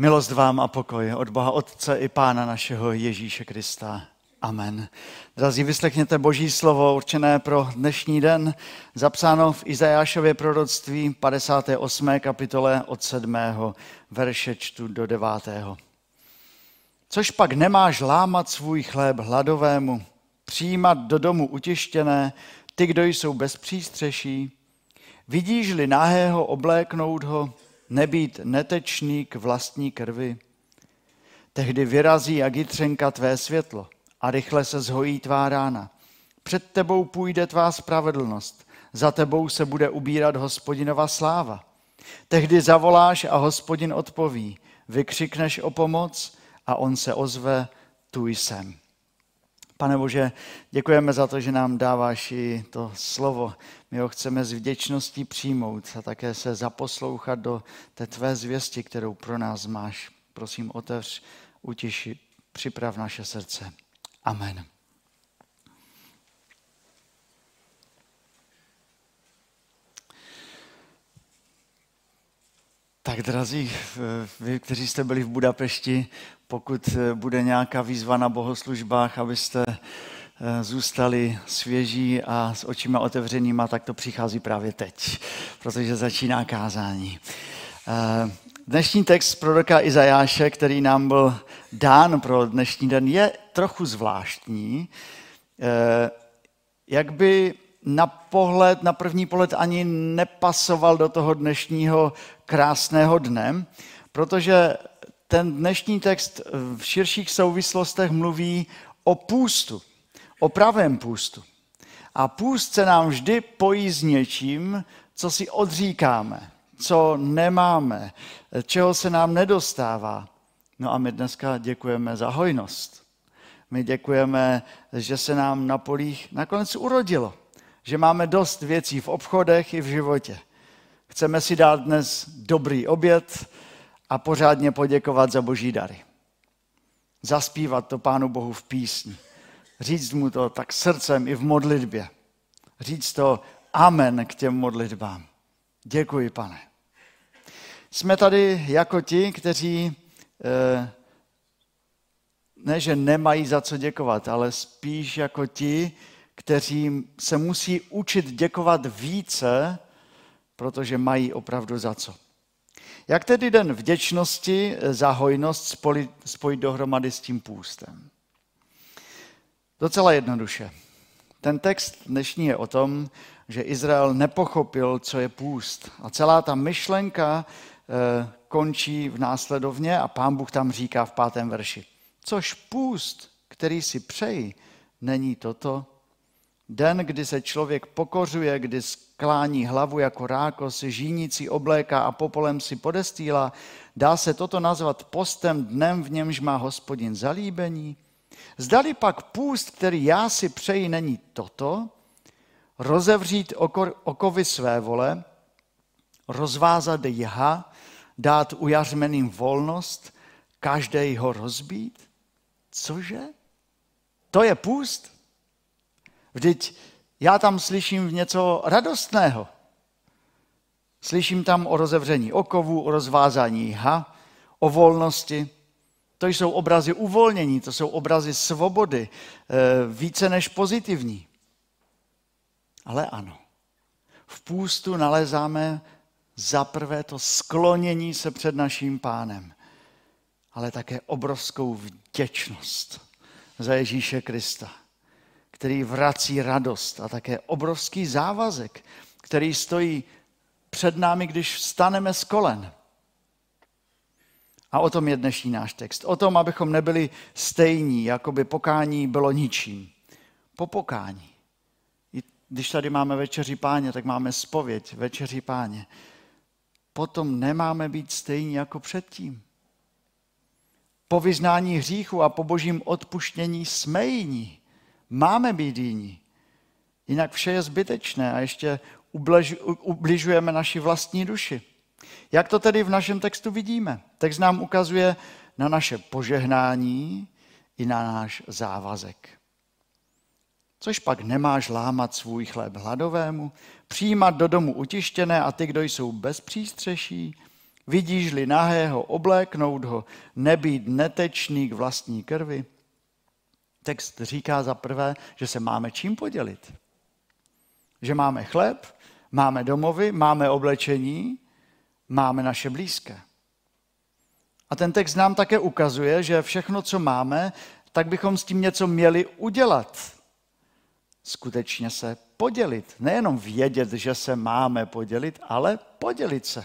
Milost vám a pokoj od Boha Otce i Pána našeho Ježíše Krista. Amen. Drazí, vyslechněte Boží slovo určené pro dnešní den, zapsáno v Izajášově proroctví 58. kapitole od 7. verše čtu do 9. Což pak nemáš lámat svůj chléb hladovému, přijímat do domu utěštěné, ty, kdo jsou bez přístřeší, vidíš-li nahého obléknout ho, nebýt netečný k vlastní krvi. Tehdy vyrazí jak jitřenka tvé světlo a rychle se zhojí tvá rána. Před tebou půjde tvá spravedlnost, za tebou se bude ubírat hospodinova sláva. Tehdy zavoláš a hospodin odpoví, vykřikneš o pomoc a on se ozve, tu jsem. Pane Bože, děkujeme za to, že nám dáváš i to slovo. My ho chceme s vděčností přijmout a také se zaposlouchat do té tvé zvěsti, kterou pro nás máš. Prosím, otevř, utiši, připrav naše srdce. Amen. Tak drazí, vy, kteří jste byli v Budapešti, pokud eh, bude nějaká výzva na bohoslužbách, abyste eh, zůstali svěží a s očima otevřenýma, tak to přichází právě teď, protože začíná kázání. Eh, dnešní text proroka Izajáše, který nám byl dán pro dnešní den, je trochu zvláštní. Jak by na pohled, na první pohled ani nepasoval do toho dnešního krásného dne, protože ten dnešní text v širších souvislostech mluví o půstu, o pravém půstu. A půst se nám vždy pojí s něčím, co si odříkáme, co nemáme, čeho se nám nedostává. No a my dneska děkujeme za hojnost. My děkujeme, že se nám na polích nakonec urodilo, že máme dost věcí v obchodech i v životě. Chceme si dát dnes dobrý oběd, a pořádně poděkovat za boží dary. Zaspívat to Pánu Bohu v písni. Říct mu to tak srdcem i v modlitbě. Říct to amen k těm modlitbám. Děkuji, pane. Jsme tady jako ti, kteří eh, ne, že nemají za co děkovat, ale spíš jako ti, kteří se musí učit děkovat více, protože mají opravdu za co. Jak tedy den vděčnosti za hojnost spojit dohromady s tím půstem? Docela jednoduše. Ten text dnešní je o tom, že Izrael nepochopil, co je půst. A celá ta myšlenka e, končí v následovně a pán Bůh tam říká v pátém verši. Což půst, který si přeji, není toto, Den, kdy se člověk pokořuje, kdy sklání hlavu jako rákos, žínící obléká a popolem si podestýla, dá se toto nazvat postem dnem, v němž má hospodin zalíbení? Zdali pak půst, který já si přeji, není toto, rozevřít oko, okovy své vole, rozvázat jha, dát ujařmeným volnost, každý ho rozbít? Cože? To je půst? Vždyť já tam slyším něco radostného. Slyším tam o rozevření okovů, o rozvázání ha, o volnosti. To jsou obrazy uvolnění, to jsou obrazy svobody, eh, více než pozitivní. Ale ano, v půstu nalezáme zaprvé to sklonění se před naším pánem, ale také obrovskou vděčnost za Ježíše Krista který vrací radost a také obrovský závazek, který stojí před námi, když vstaneme z kolen. A o tom je dnešní náš text. O tom, abychom nebyli stejní, jako by pokání bylo ničím. Po pokání. Když tady máme večeři páně, tak máme spověď večeři páně. Potom nemáme být stejní jako předtím. Po vyznání hříchu a po božím odpuštění jsme jiní. Máme být jiní. Jinak vše je zbytečné a ještě ubližujeme naši vlastní duši. Jak to tedy v našem textu vidíme? Text nám ukazuje na naše požehnání i na náš závazek. Což pak nemáš lámat svůj chléb hladovému, přijímat do domu utištěné a ty, kdo jsou bez přístřeší, Vidíš-li nahého, obléknout ho, nebýt netečný k vlastní krvi? Text říká za prvé, že se máme čím podělit. Že máme chleb, máme domovy, máme oblečení, máme naše blízké. A ten text nám také ukazuje, že všechno, co máme, tak bychom s tím něco měli udělat. Skutečně se podělit. Nejenom vědět, že se máme podělit, ale podělit se.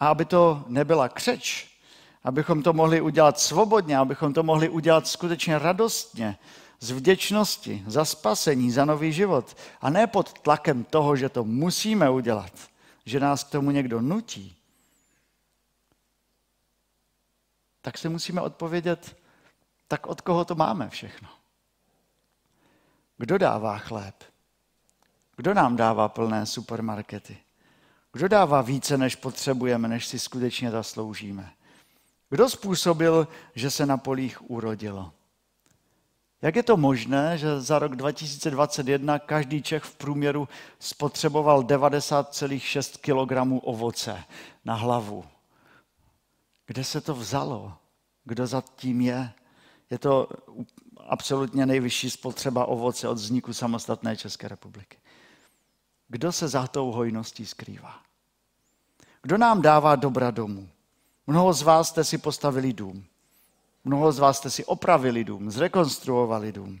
A aby to nebyla křeč, abychom to mohli udělat svobodně, abychom to mohli udělat skutečně radostně, z vděčnosti za spasení, za nový život. A ne pod tlakem toho, že to musíme udělat, že nás k tomu někdo nutí. Tak si musíme odpovědět, tak od koho to máme všechno? Kdo dává chléb? Kdo nám dává plné supermarkety? Kdo dává více, než potřebujeme, než si skutečně zasloužíme? Kdo způsobil, že se na polích urodilo? Jak je to možné, že za rok 2021 každý Čech v průměru spotřeboval 90,6 kg ovoce na hlavu? Kde se to vzalo? Kdo za tím je? Je to absolutně nejvyšší spotřeba ovoce od vzniku samostatné České republiky. Kdo se za tou hojností skrývá? Kdo nám dává dobra domů? Mnoho z vás jste si postavili dům. Mnoho z vás jste si opravili dům, zrekonstruovali dům.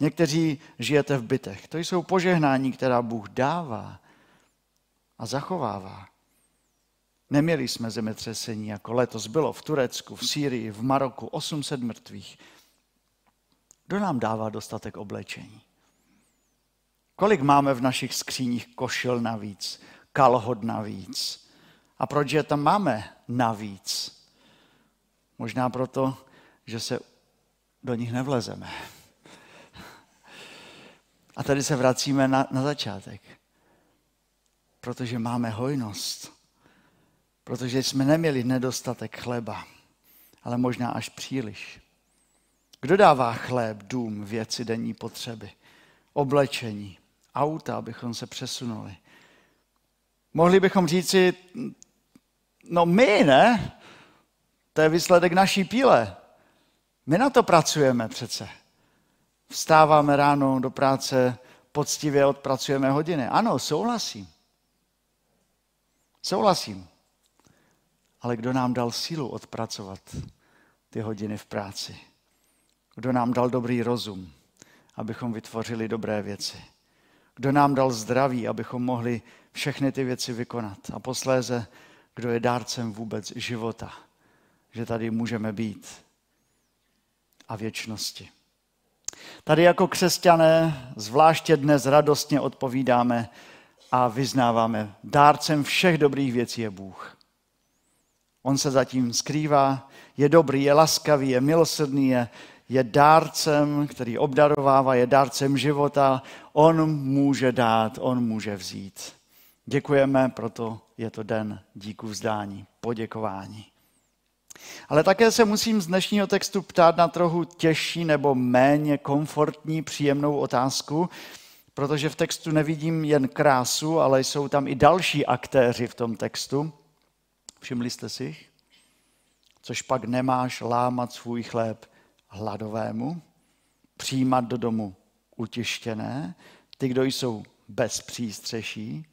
Někteří žijete v bytech. To jsou požehnání, která Bůh dává a zachovává. Neměli jsme zemětřesení, jako letos bylo v Turecku, v Sýrii, v Maroku, 800 mrtvých. Kdo nám dává dostatek oblečení? Kolik máme v našich skříních košil navíc, kalhod navíc? A proč je tam máme navíc? Možná proto, že se do nich nevlezeme. A tady se vracíme na, na začátek. Protože máme hojnost. Protože jsme neměli nedostatek chleba, ale možná až příliš. Kdo dává chléb, dům, věci denní potřeby, oblečení, auta, abychom se přesunuli? Mohli bychom říci, no my ne, to je výsledek naší píle. My na to pracujeme přece. Vstáváme ráno do práce, poctivě odpracujeme hodiny. Ano, souhlasím. Souhlasím. Ale kdo nám dal sílu odpracovat ty hodiny v práci? Kdo nám dal dobrý rozum, abychom vytvořili dobré věci? Kdo nám dal zdraví, abychom mohli všechny ty věci vykonat? A posléze, kdo je dárcem vůbec života, že tady můžeme být a věčnosti. Tady jako křesťané zvláště dnes radostně odpovídáme a vyznáváme, dárcem všech dobrých věcí je Bůh. On se zatím skrývá, je dobrý, je laskavý, je milosrdný, je, je dárcem, který obdarovává, je dárcem života. On může dát, on může vzít. Děkujeme, proto je to den díku vzdání, poděkování. Ale také se musím z dnešního textu ptát na trochu těžší nebo méně komfortní, příjemnou otázku, protože v textu nevidím jen krásu, ale jsou tam i další aktéři v tom textu. Všimli jste si jich? Což pak nemáš lámat svůj chléb hladovému, přijímat do domu utištěné, ty, kdo jsou bez přístřeší,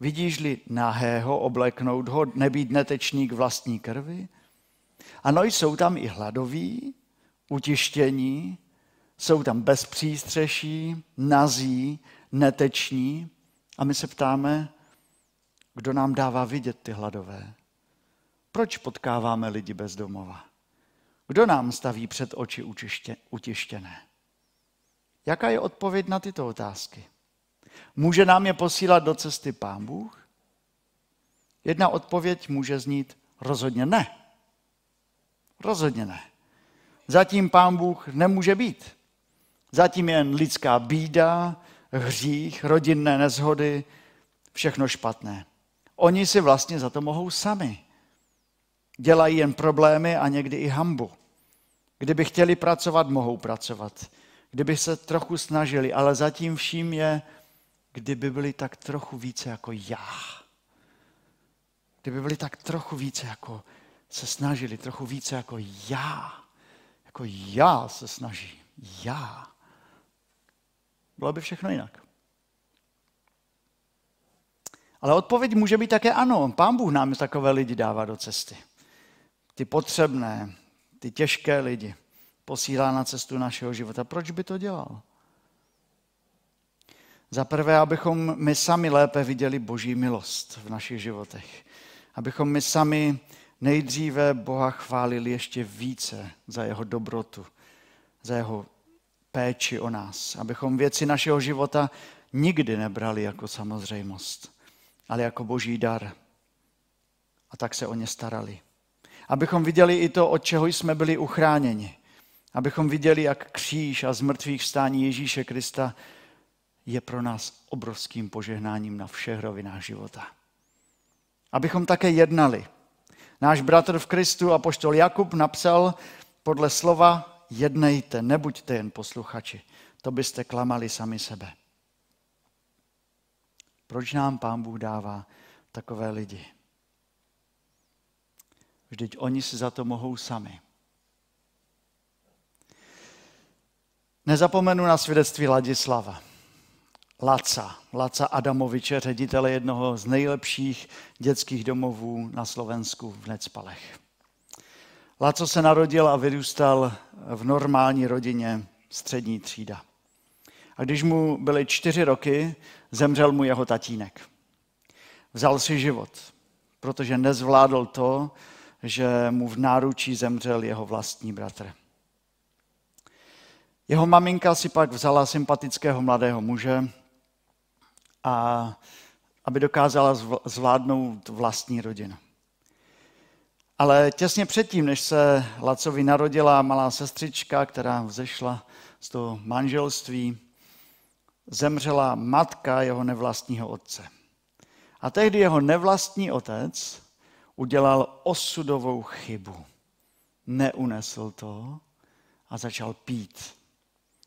vidíš-li nahého obleknout ho, nebýt netečník vlastní krvi, ano, jsou tam i hladoví, utištění, jsou tam bezpřístřeší, nazí, neteční. A my se ptáme, kdo nám dává vidět ty hladové? Proč potkáváme lidi bez domova? Kdo nám staví před oči utištěné? Jaká je odpověď na tyto otázky? Může nám je posílat do cesty Pán Bůh? Jedna odpověď může znít rozhodně ne. Rozhodně ne. Zatím pán Bůh nemůže být. Zatím jen lidská bída, hřích, rodinné nezhody, všechno špatné. Oni si vlastně za to mohou sami. Dělají jen problémy a někdy i hambu. Kdyby chtěli pracovat, mohou pracovat. Kdyby se trochu snažili, ale zatím vším je, kdyby byli tak trochu více jako já. kdyby byli tak trochu více jako se snažili, trochu více jako já, jako já se snaží, já, bylo by všechno jinak. Ale odpověď může být také ano. Pán Bůh nám takové lidi dává do cesty. Ty potřebné, ty těžké lidi posílá na cestu našeho života. Proč by to dělal? Za prvé, abychom my sami lépe viděli Boží milost v našich životech. Abychom my sami nejdříve Boha chválili ještě více za jeho dobrotu, za jeho péči o nás. Abychom věci našeho života nikdy nebrali jako samozřejmost, ale jako boží dar. A tak se o ně starali. Abychom viděli i to, od čeho jsme byli uchráněni. Abychom viděli, jak kříž a zmrtvých vstání Ježíše Krista je pro nás obrovským požehnáním na všech rovinách života. Abychom také jednali. Náš bratr v Kristu, apoštol Jakub, napsal podle slova jednejte, nebuďte jen posluchači. To byste klamali sami sebe. Proč nám Pán Bůh dává takové lidi? Vždyť oni si za to mohou sami. Nezapomenu na svědectví Ladislava. Laca, Laca Adamoviče, ředitele jednoho z nejlepších dětských domovů na Slovensku v Necpalech. Laco se narodil a vyrůstal v normální rodině střední třída. A když mu byly čtyři roky, zemřel mu jeho tatínek. Vzal si život, protože nezvládl to, že mu v náručí zemřel jeho vlastní bratr. Jeho maminka si pak vzala sympatického mladého muže, a aby dokázala zvládnout vlastní rodinu. Ale těsně předtím, než se Lacovi narodila malá sestřička, která vzešla z toho manželství, zemřela matka jeho nevlastního otce. A tehdy jeho nevlastní otec udělal osudovou chybu. Neunesl to a začal pít.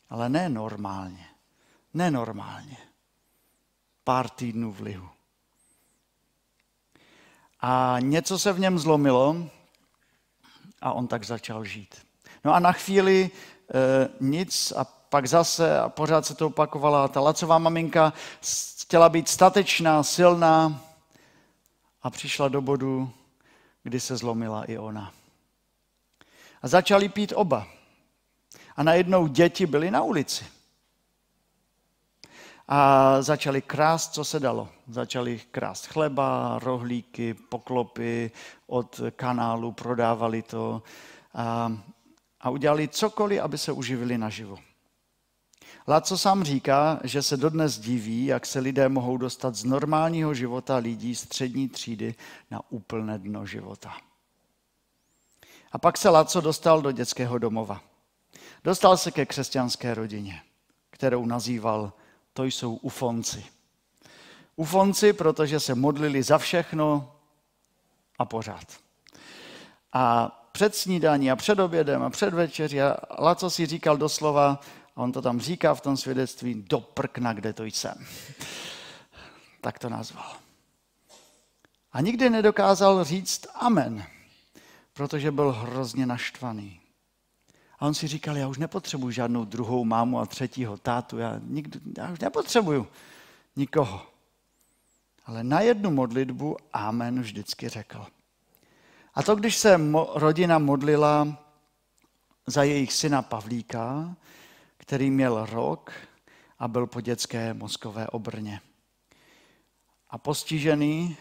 Ale ne normálně. Nenormálně. Pár týdnů v lihu. A něco se v něm zlomilo a on tak začal žít. No a na chvíli e, nic a pak zase a pořád se to opakovala. Ta lacová maminka chtěla být statečná, silná a přišla do bodu, kdy se zlomila i ona. A začali pít oba. A najednou děti byly na ulici a začali krást, co se dalo. Začali krást chleba, rohlíky, poklopy od kanálu, prodávali to a, a udělali cokoliv, aby se uživili naživo. Láco sám říká, že se dodnes diví, jak se lidé mohou dostat z normálního života lidí střední třídy na úplné dno života. A pak se Laco dostal do dětského domova. Dostal se ke křesťanské rodině, kterou nazýval to jsou ufonci. Ufonci, protože se modlili za všechno a pořád. A před snídaní a před obědem a před večeří a Laco si říkal doslova, a on to tam říká v tom svědectví, do prkna, kde to jsem. tak to nazval. A nikdy nedokázal říct amen, protože byl hrozně naštvaný. A on si říkal, já už nepotřebuji žádnou druhou mámu a třetího tátu, já, nikdy, já už nepotřebuju nikoho. Ale na jednu modlitbu Amen vždycky řekl. A to, když se mo- rodina modlila za jejich syna Pavlíka, který měl rok a byl po dětské mozkové obrně. A postižený,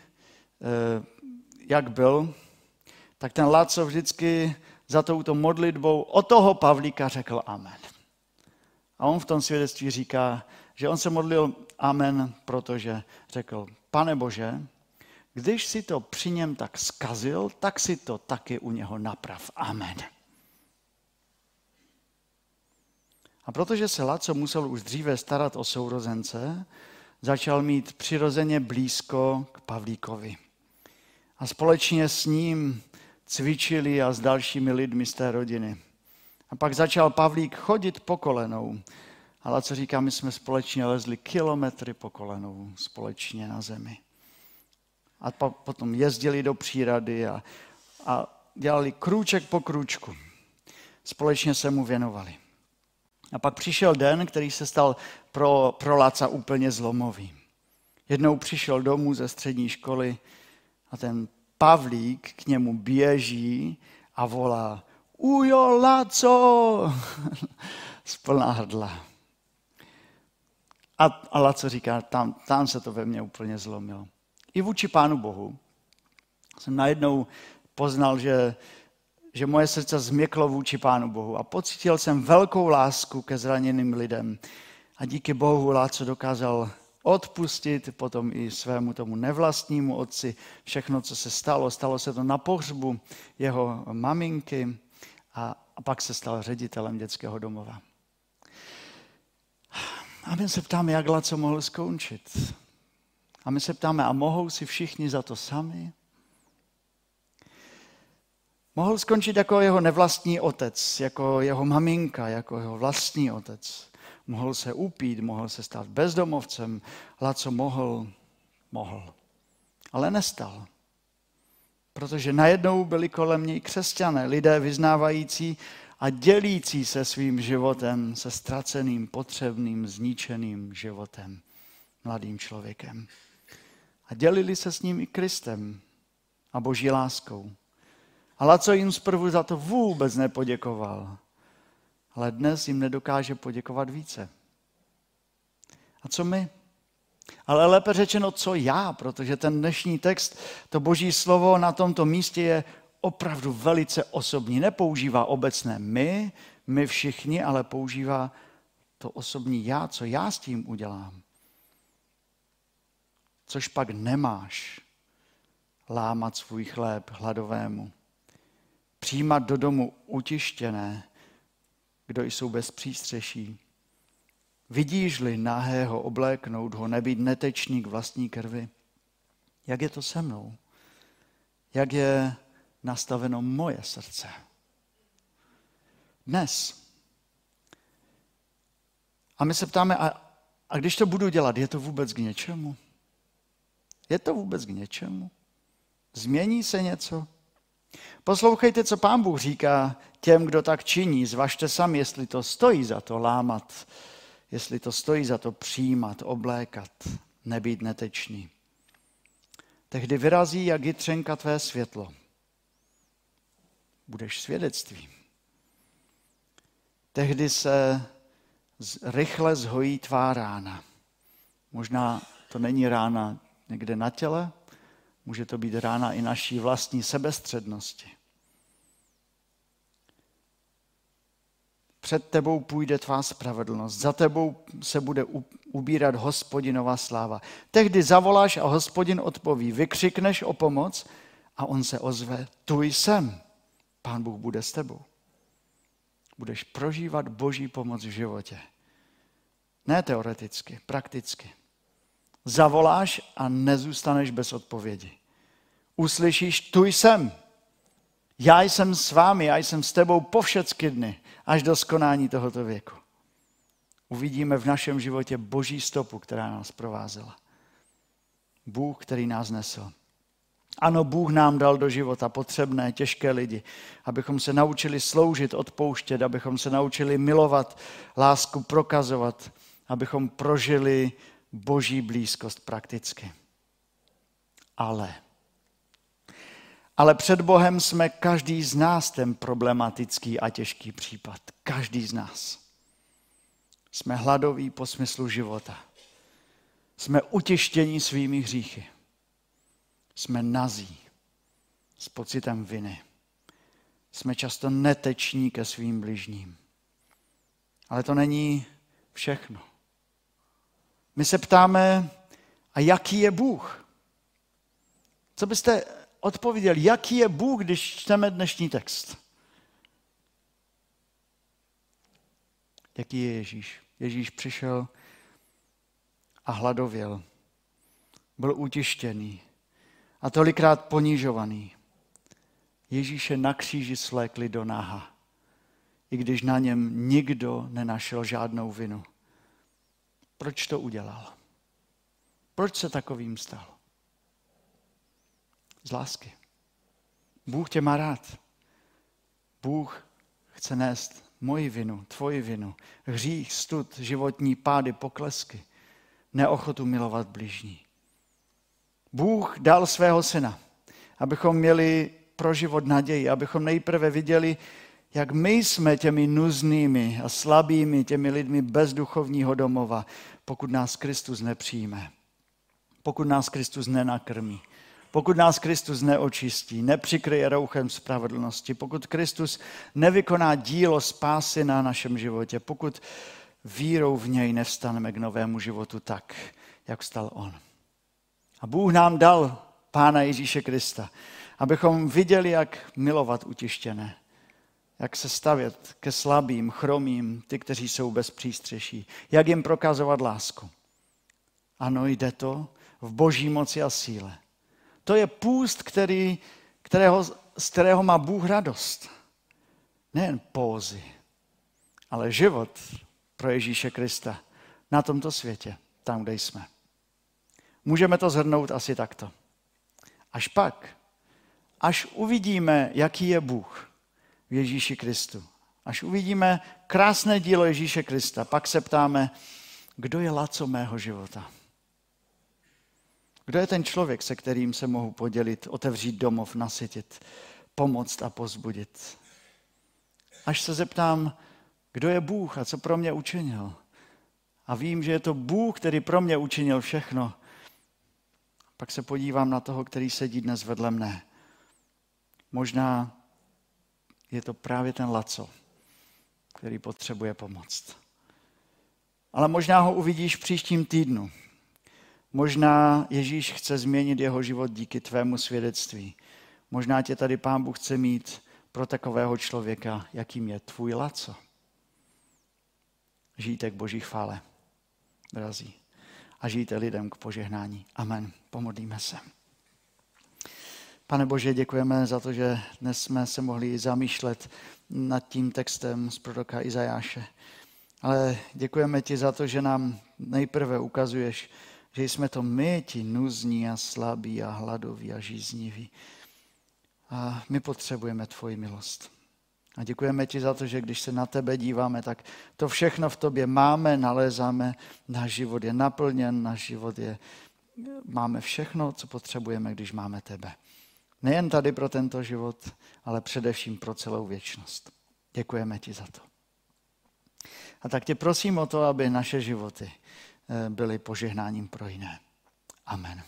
eh, jak byl, tak ten Láco vždycky za touto modlitbou o toho Pavlíka řekl amen. A on v tom svědectví říká, že on se modlil amen, protože řekl, pane Bože, když si to při něm tak skazil, tak si to taky u něho naprav. Amen. A protože se Laco musel už dříve starat o sourozence, začal mít přirozeně blízko k Pavlíkovi. A společně s ním cvičili a s dalšími lidmi z té rodiny. A pak začal Pavlík chodit po kolenou. Ale co říká, my jsme společně lezli kilometry po kolenou, společně na zemi. A potom jezdili do přírady a, a dělali krůček po krůčku. Společně se mu věnovali. A pak přišel den, který se stal pro, pro Laca úplně zlomový. Jednou přišel domů ze střední školy a ten Pavlík k němu běží a volá Ujo, Laco! Z plná hrdla. A, a Laco říká, tam, tam se to ve mně úplně zlomilo. I vůči Pánu Bohu jsem najednou poznal, že, že moje srdce změklo vůči Pánu Bohu a pocítil jsem velkou lásku ke zraněným lidem. A díky Bohu Láco dokázal odpustit potom i svému tomu nevlastnímu otci všechno, co se stalo. Stalo se to na pohřbu jeho maminky a, a pak se stal ředitelem dětského domova. A my se ptáme, jak Laco mohl skončit. A my se ptáme, a mohou si všichni za to sami? Mohl skončit jako jeho nevlastní otec, jako jeho maminka, jako jeho vlastní otec. Mohl se upít, mohl se stát bezdomovcem, ale co mohl, mohl. Ale nestal. Protože najednou byli kolem něj křesťané, lidé vyznávající a dělící se svým životem, se ztraceným, potřebným, zničeným životem, mladým člověkem. A dělili se s ním i Kristem a boží láskou. Ale co jim zprvu za to vůbec nepoděkoval. Ale dnes jim nedokáže poděkovat více. A co my? Ale lépe řečeno, co já, protože ten dnešní text, to boží slovo na tomto místě je opravdu velice osobní. Nepoužívá obecné my, my všichni, ale používá to osobní já, co já s tím udělám. Což pak nemáš lámat svůj chléb hladovému přijímat do domu utištěné, kdo jsou bez přístřeší. Vidíš-li nahého obléknout ho, nebýt netečný k vlastní krvi? Jak je to se mnou? Jak je nastaveno moje srdce? Dnes. A my se ptáme, a, a když to budu dělat, je to vůbec k něčemu? Je to vůbec k něčemu? Změní se něco? Poslouchejte, co pán Bůh říká těm, kdo tak činí. Zvažte sami, jestli to stojí za to lámat, jestli to stojí za to přijímat, oblékat, nebýt netečný. Tehdy vyrazí, jak jitřenka tvé světlo. Budeš svědectvím. Tehdy se rychle zhojí tvá rána. Možná to není rána někde na těle, Může to být rána i naší vlastní sebestřednosti. Před tebou půjde tvá spravedlnost, za tebou se bude ubírat hospodinová sláva. Tehdy zavoláš a hospodin odpoví, vykřikneš o pomoc a on se ozve, tu jsem, pán Bůh bude s tebou. Budeš prožívat boží pomoc v životě. Ne teoreticky, prakticky. Zavoláš a nezůstaneš bez odpovědi. Uslyšíš, tu jsem. Já jsem s vámi, já jsem s tebou po všechny dny, až do skonání tohoto věku. Uvidíme v našem životě boží stopu, která nás provázela. Bůh, který nás nesl. Ano, Bůh nám dal do života potřebné, těžké lidi, abychom se naučili sloužit, odpouštět, abychom se naučili milovat, lásku prokazovat, abychom prožili boží blízkost prakticky. Ale, ale před Bohem jsme každý z nás ten problematický a těžký případ. Každý z nás. Jsme hladoví po smyslu života. Jsme utištění svými hříchy. Jsme nazí s pocitem viny. Jsme často neteční ke svým bližním. Ale to není všechno. My se ptáme, a jaký je Bůh? Co byste odpověděli, jaký je Bůh, když čteme dnešní text? Jaký je Ježíš? Ježíš přišel a hladověl. Byl utištěný a tolikrát ponižovaný. Ježíše na kříži slékli do náha, i když na něm nikdo nenašel žádnou vinu. Proč to udělal? Proč se takovým stal? z lásky. Bůh tě má rád. Bůh chce nést moji vinu, tvoji vinu, hřích, stud, životní pády, poklesky, neochotu milovat bližní. Bůh dal svého syna, abychom měli pro život naději, abychom nejprve viděli, jak my jsme těmi nuznými a slabými, těmi lidmi bez duchovního domova, pokud nás Kristus nepřijme, pokud nás Kristus nenakrmí, pokud nás Kristus neočistí, nepřikryje rouchem spravedlnosti, pokud Kristus nevykoná dílo spásy na našem životě, pokud vírou v něj nevstaneme k novému životu tak, jak vstal on. A Bůh nám dal Pána Ježíše Krista, abychom viděli, jak milovat utištěné, jak se stavět ke slabým, chromým, ty, kteří jsou bez přístřeší, jak jim prokazovat lásku. Ano, jde to v boží moci a síle. To je půst, který, kterého, z kterého má Bůh radost. Nejen pózy, ale život pro Ježíše Krista na tomto světě, tam, kde jsme. Můžeme to zhrnout asi takto. Až pak, až uvidíme, jaký je Bůh v Ježíši Kristu, až uvidíme krásné dílo Ježíše Krista, pak se ptáme, kdo je laco mého života. Kdo je ten člověk, se kterým se mohu podělit, otevřít domov, nasytit, pomoct a pozbudit? Až se zeptám, kdo je Bůh a co pro mě učinil. A vím, že je to Bůh, který pro mě učinil všechno. Pak se podívám na toho, který sedí dnes vedle mne. Možná je to právě ten Laco, který potřebuje pomoct. Ale možná ho uvidíš v příštím týdnu, Možná Ježíš chce změnit jeho život díky tvému svědectví. Možná tě tady Pán Bůh chce mít pro takového člověka, jakým je tvůj laco. Žijte k Boží chvále, drazí. A žijte lidem k požehnání. Amen. Pomodlíme se. Pane Bože, děkujeme za to, že dnes jsme se mohli zamýšlet nad tím textem z proroka Izajáše. Ale děkujeme ti za to, že nám nejprve ukazuješ, že jsme to my, ti nuzní a slabí a hladoví a žízniví. A my potřebujeme tvoji milost. A děkujeme ti za to, že když se na tebe díváme, tak to všechno v tobě máme, nalézáme, náš život je naplněn, náš život je, máme všechno, co potřebujeme, když máme tebe. Nejen tady pro tento život, ale především pro celou věčnost. Děkujeme ti za to. A tak tě prosím o to, aby naše životy byly požehnáním pro jiné. Amen.